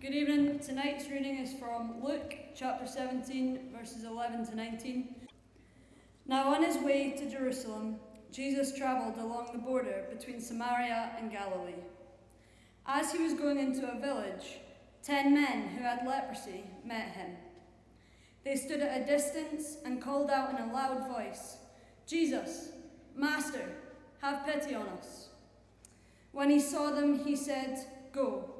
Good evening. Tonight's reading is from Luke chapter 17, verses 11 to 19. Now, on his way to Jerusalem, Jesus travelled along the border between Samaria and Galilee. As he was going into a village, ten men who had leprosy met him. They stood at a distance and called out in a loud voice, Jesus, Master, have pity on us. When he saw them, he said, Go,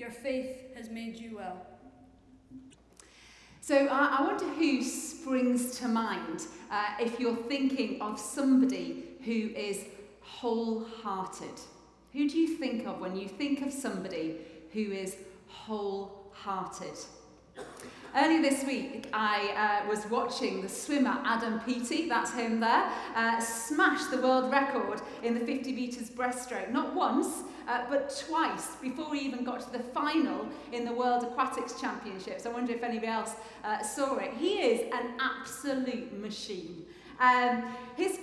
Your faith has made you well. So I, I wonder who springs to mind uh, if you're thinking of somebody who is wholehearted. Who do you think of when you think of somebody who is wholehearted? Earlier this week, I uh, was watching the swimmer Adam Peaty, that's him there, uh, smash the world record in the 50 metres breaststroke. Not once, uh, but twice before he even got to the final in the World Aquatics Championships. I wonder if anybody else uh, saw it. He is an absolute machine. Um, his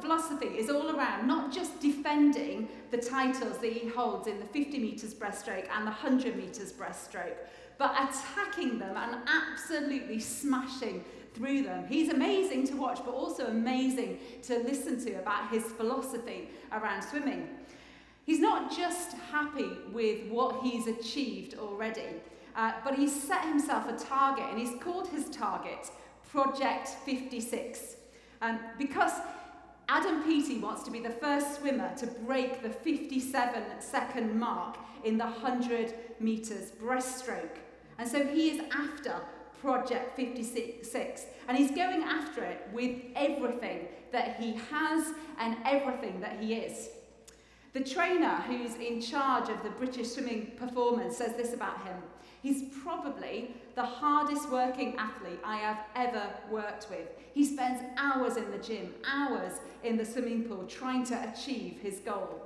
philosophy is all around not just defending the titles that he holds in the 50 metres breaststroke and the 100 metres breaststroke, but attacking them and absolutely smashing through them. He's amazing to watch, but also amazing to listen to about his philosophy around swimming. He's not just happy with what he's achieved already, uh, but he's set himself a target, and he's called his target Project 56. Um, because Adam Peaty wants to be the first swimmer to break the 57 second mark in the 100 metres breaststroke. And so he is after Project 56 and he's going after it with everything that he has and everything that he is. The trainer who's in charge of the British swimming performance says this about him. He's probably the hardest working athlete I have ever worked with. He spends hours in the gym, hours in the swimming pool trying to achieve his goal.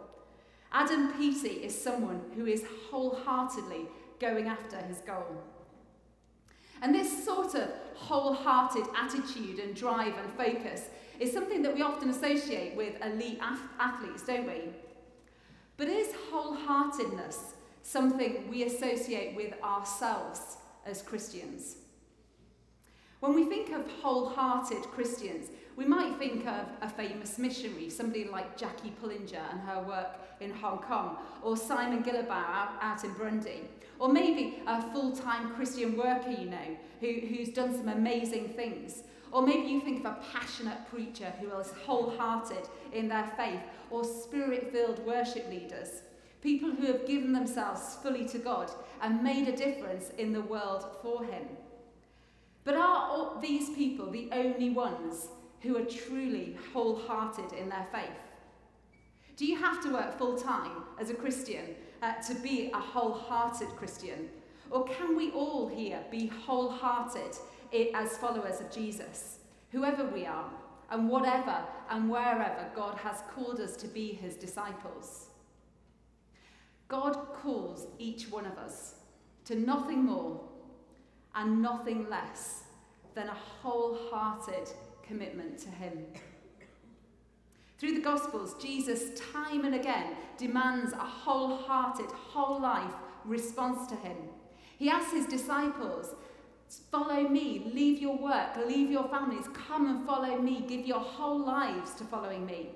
Adam Peaty is someone who is wholeheartedly going after his goal. And this sort of wholehearted attitude and drive and focus is something that we often associate with elite athletes, don't we? But is wholeheartedness something we associate with ourselves as Christians? When we think of wholehearted Christians, we might think of a famous missionary, somebody like Jackie Pullinger and her work in Hong Kong, or Simon Guillebaud out, in Burundi, or maybe a full time Christian worker you know who, who's done some amazing things. Or maybe you think of a passionate preacher who is wholehearted in their faith, or spirit filled worship leaders, people who have given themselves fully to God and made a difference in the world for Him. But are these people the only ones who are truly wholehearted in their faith? Do you have to work full time as a Christian uh, to be a wholehearted Christian? Or can we all here be wholehearted as followers of Jesus, whoever we are, and whatever and wherever God has called us to be his disciples? God calls each one of us to nothing more and nothing less than a wholehearted commitment to Him. Through the Gospels, Jesus time and again demands a wholehearted, whole life response to Him. He asks His disciples, Follow me, leave your work, leave your families, come and follow me, give your whole lives to following me.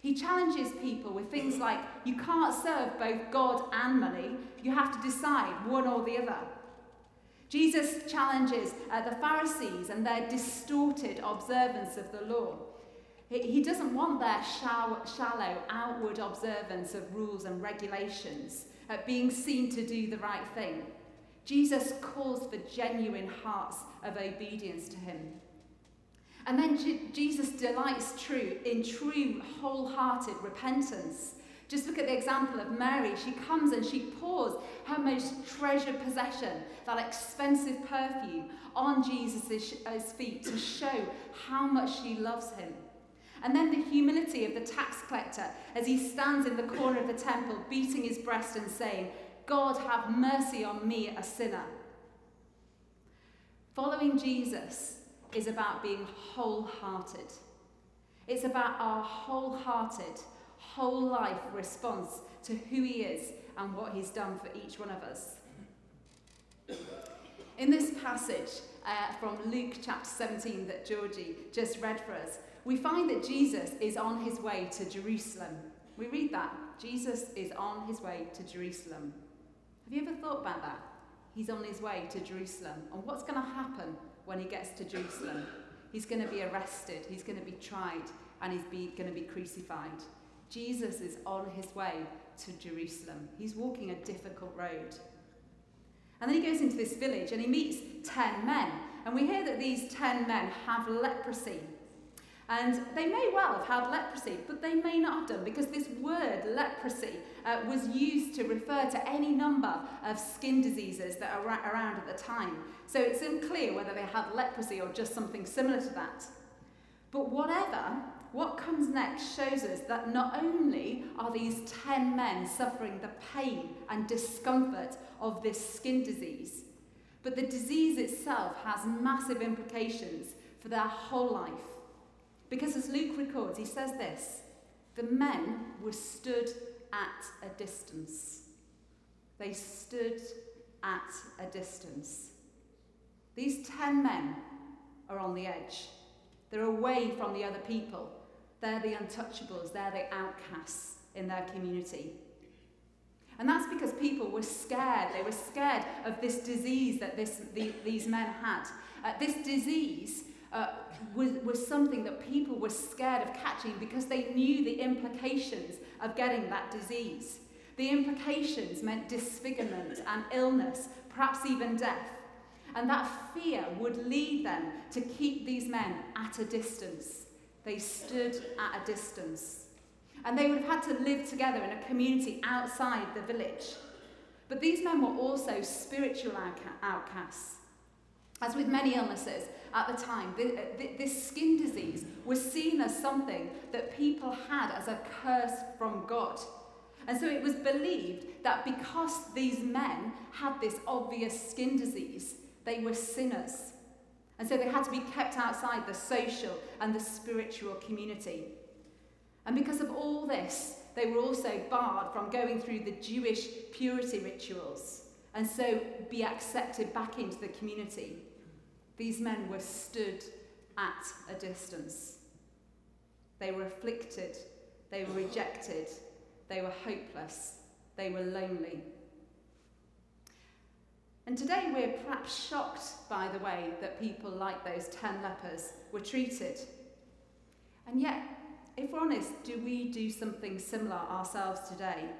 He challenges people with things like you can't serve both God and money, you have to decide one or the other. Jesus challenges uh, the Pharisees and their distorted observance of the law. He, doesn't want their shallow, outward observance of rules and regulations, uh, being seen to do the right thing. Jesus calls for genuine hearts of obedience to him. And then Jesus delights true in true wholehearted repentance Just look at the example of Mary. She comes and she her most treasured possession, that expensive perfume, on Jesus' uh, feet to show how much she loves him. And then the humility of the tax collector as he stands in the corner of the temple, beating his breast and saying, God, have mercy on me, a sinner. Following Jesus is about being wholehearted. It's about our wholehearted, whole life response to who He is and what He's done for each one of us. In this passage uh, from Luke chapter 17 that Georgie just read for us, we find that Jesus is on his way to Jerusalem. We read that. Jesus is on his way to Jerusalem. Have you ever thought about that? He's on his way to Jerusalem. And what's going to happen when he gets to Jerusalem? He's going to be arrested, he's going to be tried, and he's going to be crucified. Jesus is on his way to Jerusalem. He's walking a difficult road. And then he goes into this village and he meets 10 men. And we hear that these 10 men have leprosy. And they may well have had leprosy, but they may not have done because this word, leprosy, uh, was used to refer to any number of skin diseases that are around at the time. So it's unclear whether they had leprosy or just something similar to that. But whatever, what comes next shows us that not only are these 10 men suffering the pain and discomfort of this skin disease, but the disease itself has massive implications for their whole life. Because as Luke records, he says this the men were stood at a distance. They stood at a distance. These ten men are on the edge. They're away from the other people. They're the untouchables, they're the outcasts in their community. And that's because people were scared. They were scared of this disease that this, the, these men had. Uh, this disease uh, was, was something that people were scared of catching because they knew the implications of getting that disease. The implications meant disfigurement and illness, perhaps even death. And that fear would lead them to keep these men at a distance. They stood at a distance. And they would have had to live together in a community outside the village. But these men were also spiritual outcasts. As with many illnesses, at the time, uh, this skin disease was seen as something that people had as a curse from God. And so it was believed that because these men had this obvious skin disease, they were sinners. And so they had to be kept outside the social and the spiritual community. And because of all this, they were also barred from going through the Jewish purity rituals and so be accepted back into the community. These men were stood at a distance. They were afflicted, they were rejected, they were hopeless, they were lonely. And today we're perhaps shocked by the way that people like those 10 lepers were treated. And yet, if we're honest, do we do something similar ourselves today?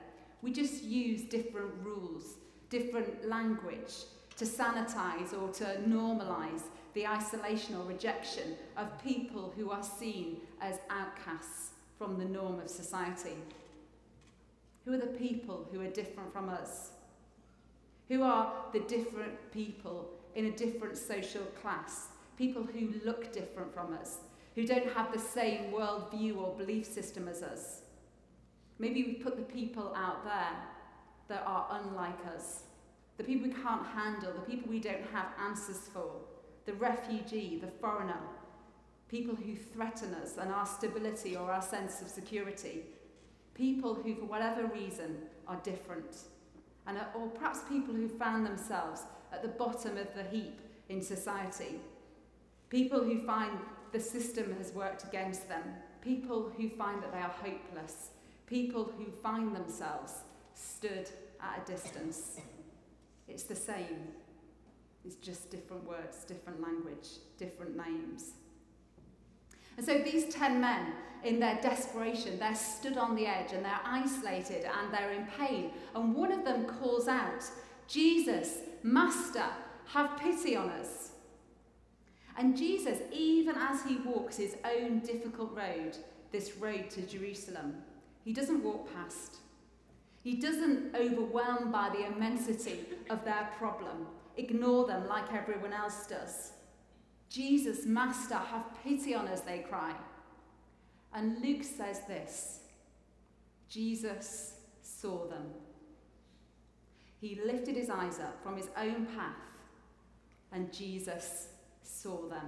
We just use different rules, different language, to sanitize or to normalize the isolation or rejection of people who are seen as outcasts from the norm of society. Who are the people who are different from us? Who are the different people in a different social class? People who look different from us, who don't have the same worldview or belief system as us. Maybe we put the people out there that are unlike us. The people we can't handle, the people we don't have answers for, the refugee, the foreigner, people who threaten us and our stability or our sense of security, people who, for whatever reason, are different, and, or perhaps people who found themselves at the bottom of the heap in society, people who find the system has worked against them, people who find that they are hopeless, people who find themselves stood at a distance. It's the same. It's just different words, different language, different names. And so these 10 men, in their desperation, they're stood on the edge and they're isolated and they're in pain. And one of them calls out, Jesus, Master, have pity on us. And Jesus, even as he walks his own difficult road, this road to Jerusalem, He doesn't walk past. He doesn't overwhelm by the immensity of their problem, ignore them like everyone else does. Jesus, Master, have pity on us, they cry. And Luke says this Jesus saw them. He lifted his eyes up from his own path, and Jesus saw them.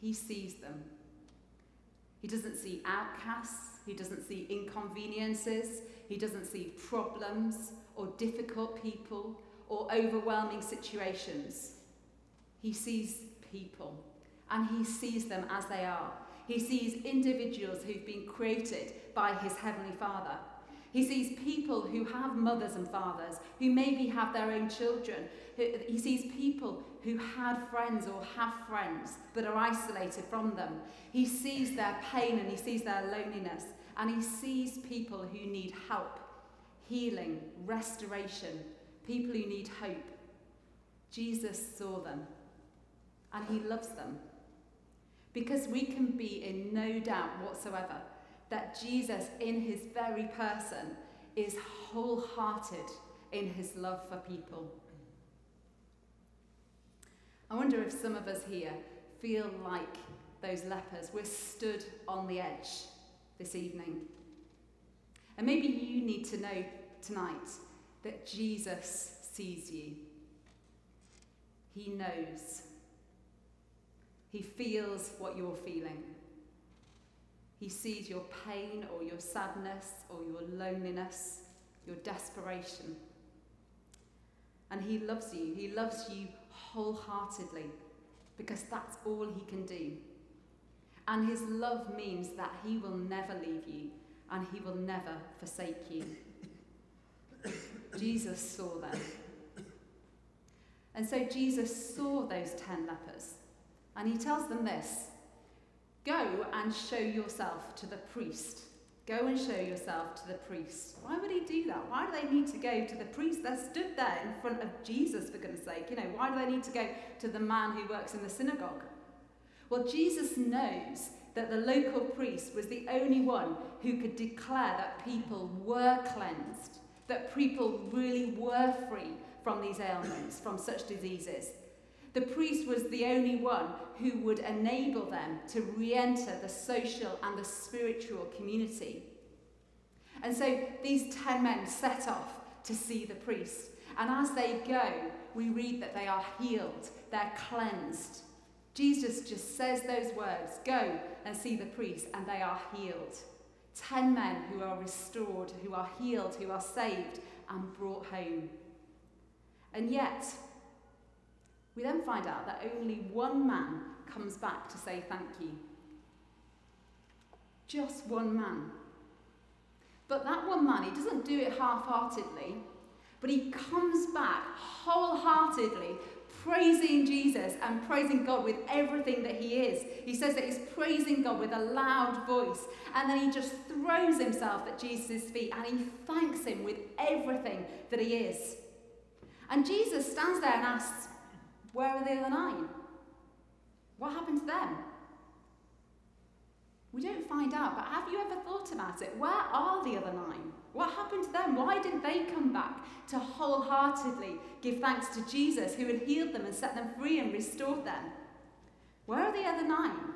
He sees them. He doesn't see outcasts, he doesn't see inconveniences, he doesn't see problems or difficult people or overwhelming situations. He sees people and he sees them as they are. He sees individuals who've been created by his Heavenly Father. He sees people who have mothers and fathers, who maybe have their own children. He sees people who had friends or have friends but are isolated from them. He sees their pain and he sees their loneliness. And he sees people who need help, healing, restoration, people who need hope. Jesus saw them and he loves them. Because we can be in no doubt whatsoever that Jesus, in his very person, is wholehearted in his love for people. I wonder if some of us here feel like those lepers. We're stood on the edge this evening. And maybe you need to know tonight that Jesus sees you. He knows. He feels what you're feeling. He sees your pain or your sadness or your loneliness, your desperation. And He loves you. He loves you wholeheartedly because that's all He can do. And His love means that He will never leave you and He will never forsake you. Jesus saw them. And so Jesus saw those ten lepers and he tells them this Go and show yourself to the priest. Go and show yourself to the priest. Why would he do that? Why do they need to go to the priest? They're stood there in front of Jesus, for goodness sake. You know, why do they need to go to the man who works in the synagogue? Well, Jesus knows that the local priest was the only one who could declare that people were cleansed, that people really were free from these ailments, from such diseases. The priest was the only one who would enable them to re enter the social and the spiritual community. And so these ten men set off to see the priest. And as they go, we read that they are healed, they're cleansed. Jesus just says those words go and see the priest, and they are healed. Ten men who are restored, who are healed, who are saved, and brought home. And yet, we then find out that only one man comes back to say thank you. Just one man. But that one man, he doesn't do it half heartedly, but he comes back wholeheartedly, praising Jesus and praising God with everything that he is. He says that he's praising God with a loud voice, and then he just throws himself at Jesus' feet and he thanks him with everything that he is. And Jesus stands there and asks, where are the other nine? What happened to them? We don't find out, but have you ever thought about it? Where are the other nine? What happened to them? Why didn't they come back to wholeheartedly give thanks to Jesus who had healed them and set them free and restored them? Where are the other nine?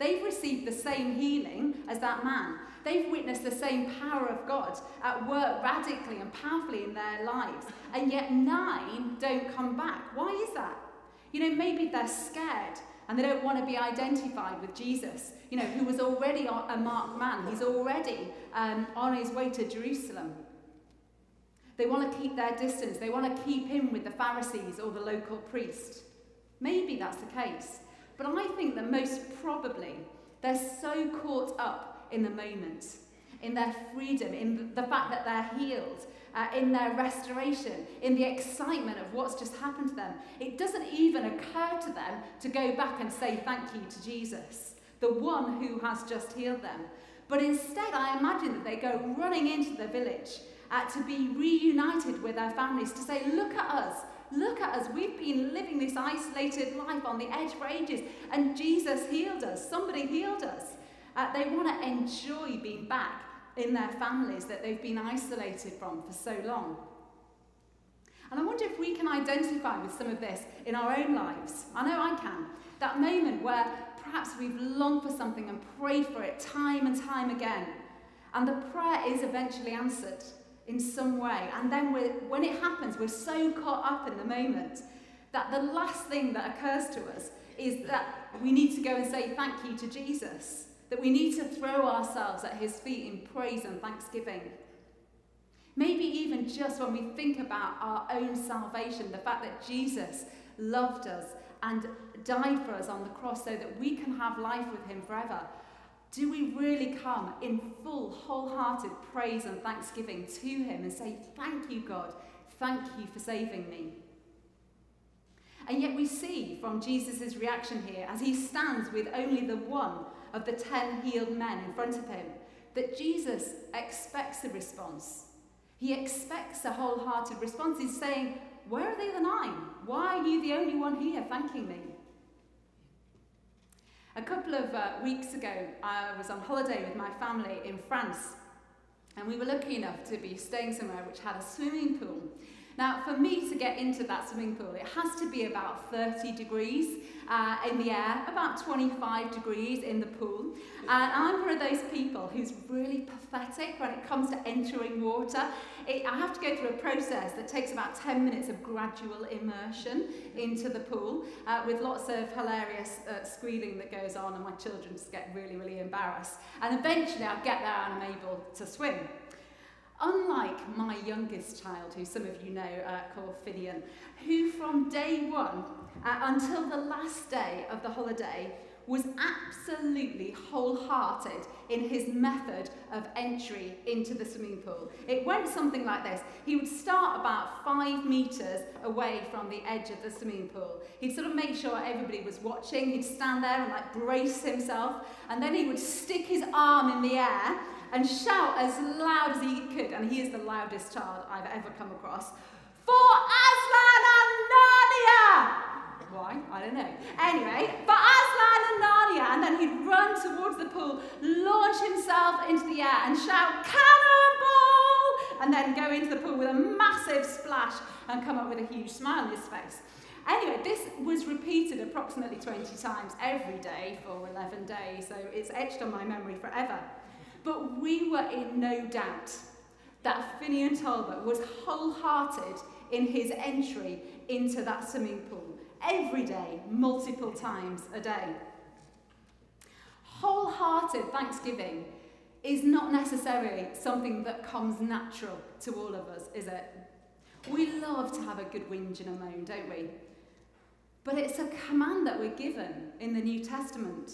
They've received the same healing as that man. They've witnessed the same power of God at work radically and powerfully in their lives, and yet nine don't come back. Why is that? You know, maybe they're scared and they don't want to be identified with Jesus, you know, who was already a marked man. He's already um, on his way to Jerusalem. They want to keep their distance. They want to keep him with the Pharisees or the local priest. Maybe that's the case. But I think that most probably they're so caught up in the moment, in their freedom, in the fact that they're healed, uh, in their restoration, in the excitement of what's just happened to them. It doesn't even occur to them to go back and say thank you to Jesus, the one who has just healed them. But instead, I imagine that they go running into the village uh, to be reunited with their families, to say, Look at us. Look at us. We've been living this isolated life on the edge for ages, and Jesus healed us. Somebody healed us. Uh, they want to enjoy being back in their families that they've been isolated from for so long. And I wonder if we can identify with some of this in our own lives. I know I can. That moment where perhaps we've longed for something and prayed for it time and time again. And the prayer is eventually answered in some way. And then when it happens, we're so caught up in the moment that the last thing that occurs to us is that we need to go and say thank you to Jesus. That we need to throw ourselves at his feet in praise and thanksgiving. Maybe even just when we think about our own salvation, the fact that Jesus loved us and died for us on the cross so that we can have life with him forever. Do we really come in full, wholehearted praise and thanksgiving to him and say, Thank you, God. Thank you for saving me? And yet we see from Jesus' reaction here, as he stands with only the one of the ten healed men in front of him, that Jesus expects a response. He expects a wholehearted response. He's saying, Where are the other nine? Why are you the only one here thanking me? A couple of uh, weeks ago, I was on holiday with my family in France, and we were lucky enough to be staying somewhere which had a swimming pool. Now, for me to get into that swimming pool, it has to be about 30 degrees uh, in the air, about 25 degrees in the pool. And I'm one of those people who's really pathetic when it comes to entering water. It, I have to go through a process that takes about 10 minutes of gradual immersion into the pool uh, with lots of hilarious uh, squealing that goes on, and my children just get really, really embarrassed. And eventually I'll get there and I'm able to swim. Unlike my youngest child, who some of you know, uh, called Finian, who from day one uh, until the last day of the holiday was absolutely wholehearted in his method of entry into the swimming pool. It went something like this. He would start about five metres away from the edge of the swimming pool. He'd sort of make sure everybody was watching. He'd stand there and like brace himself. And then he would stick his arm in the air and shout as loud as he could, and he is the loudest child I've ever come across, for! Why? I don't know. Anyway, for Aslan and Narnia, and then he'd run towards the pool, launch himself into the air, and shout, Cannonball! And then go into the pool with a massive splash and come up with a huge smile on his face. Anyway, this was repeated approximately 20 times every day for 11 days, so it's etched on my memory forever. But we were in no doubt that Finian Talbot was wholehearted in his entry into that swimming pool every day, multiple times a day. Wholehearted thanksgiving is not necessarily something that comes natural to all of us, is it? We love to have a good whinge and a moan, don't we? But it's a command that we're given in the New Testament.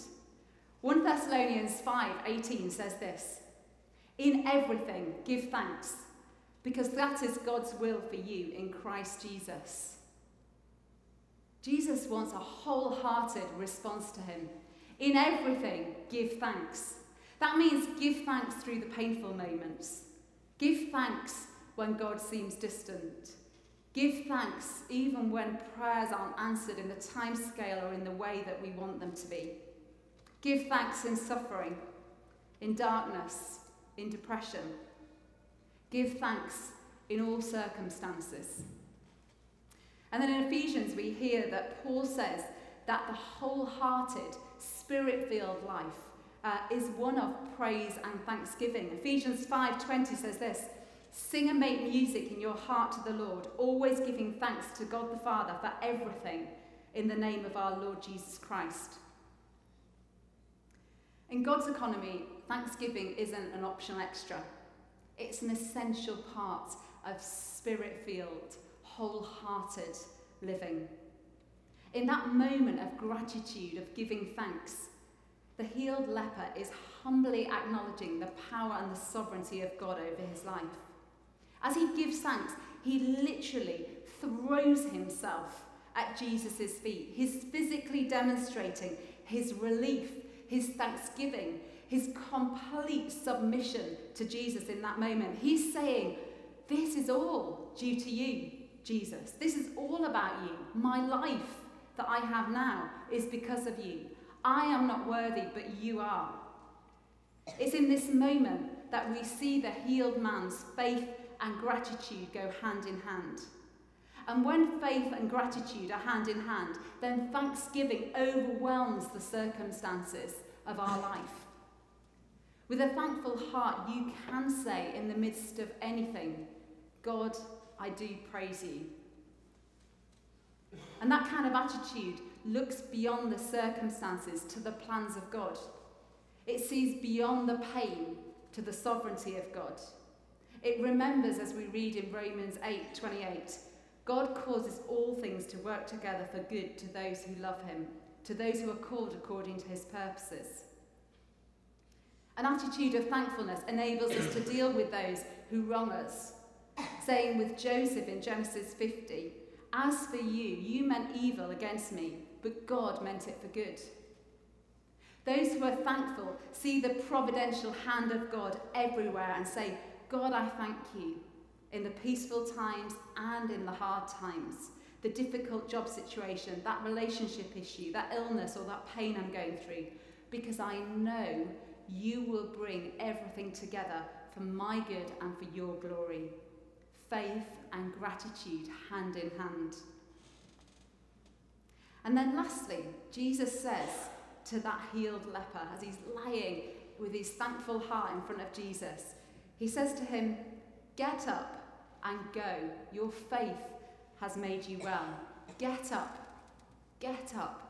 1 Thessalonians 5:18 says this: In everything give thanks, because that is God's will for you in Christ Jesus. Jesus wants a wholehearted response to him. In everything, give thanks. That means give thanks through the painful moments. Give thanks when God seems distant. Give thanks even when prayers aren't answered in the time scale or in the way that we want them to be. Give thanks in suffering, in darkness, in depression. Give thanks in all circumstances. And then in Ephesians, we hear that Paul says that the wholehearted, spirit filled life uh, is one of praise and thanksgiving. Ephesians 5:20 says this: Sing and make music in your heart to the Lord, always giving thanks to God the Father for everything in the name of our Lord Jesus Christ. In God's economy, thanksgiving isn't an optional extra. It's an essential part of spirit filled, wholehearted living. In that moment of gratitude, of giving thanks, the healed leper is humbly acknowledging the power and the sovereignty of God over his life. As he gives thanks, he literally throws himself at Jesus' feet. He's physically demonstrating his relief his thanksgiving, his complete submission to Jesus in that moment. He's saying, This is all due to you, Jesus. This is all about you. My life that I have now is because of you. I am not worthy, but you are. It's in this moment that we see the healed man's faith and gratitude go hand in hand. And when faith and gratitude are hand in hand, then thanksgiving overwhelms the circumstances of our life. With a thankful heart, you can say in the midst of anything, God, I do praise you. And that kind of attitude looks beyond the circumstances to the plans of God. It sees beyond the pain to the sovereignty of God. It remembers, as we read in Romans 8 28, God causes all things to work together for good to those who love him, to those who are called according to his purposes. An attitude of thankfulness enables us to deal with those who wrong us, saying with Joseph in Genesis 50, As for you, you meant evil against me, but God meant it for good. Those who are thankful see the providential hand of God everywhere and say, God, I thank you. In the peaceful times and in the hard times, the difficult job situation, that relationship issue, that illness or that pain I'm going through, because I know you will bring everything together for my good and for your glory. Faith and gratitude hand in hand. And then lastly, Jesus says to that healed leper as he's lying with his thankful heart in front of Jesus, he says to him, Get up and go. Your faith has made you well. Get up. Get up.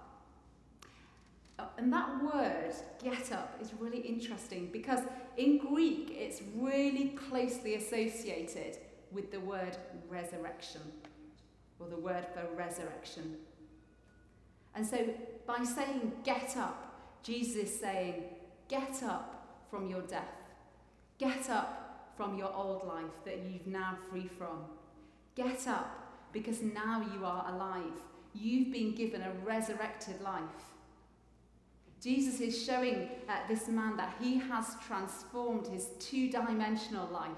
Uh, and that word, get up, is really interesting because in Greek it's really closely associated with the word resurrection, or the word for resurrection. And so by saying get up, Jesus is saying, get up from your death. Get up from your old life that you've now free from. Get up because now you are alive. You've been given a resurrected life. Jesus is showing uh, this man that he has transformed his two dimensional life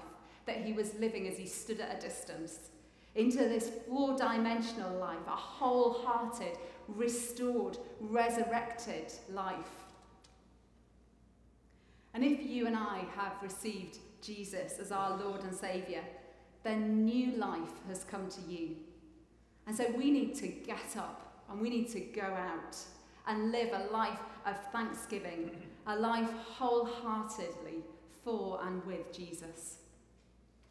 that he was living as he stood at a distance into this four dimensional life, a wholehearted, restored, resurrected life. And if you and I have received Jesus as our Lord and Saviour, then new life has come to you. And so we need to get up and we need to go out and live a life of thanksgiving, a life wholeheartedly for and with Jesus.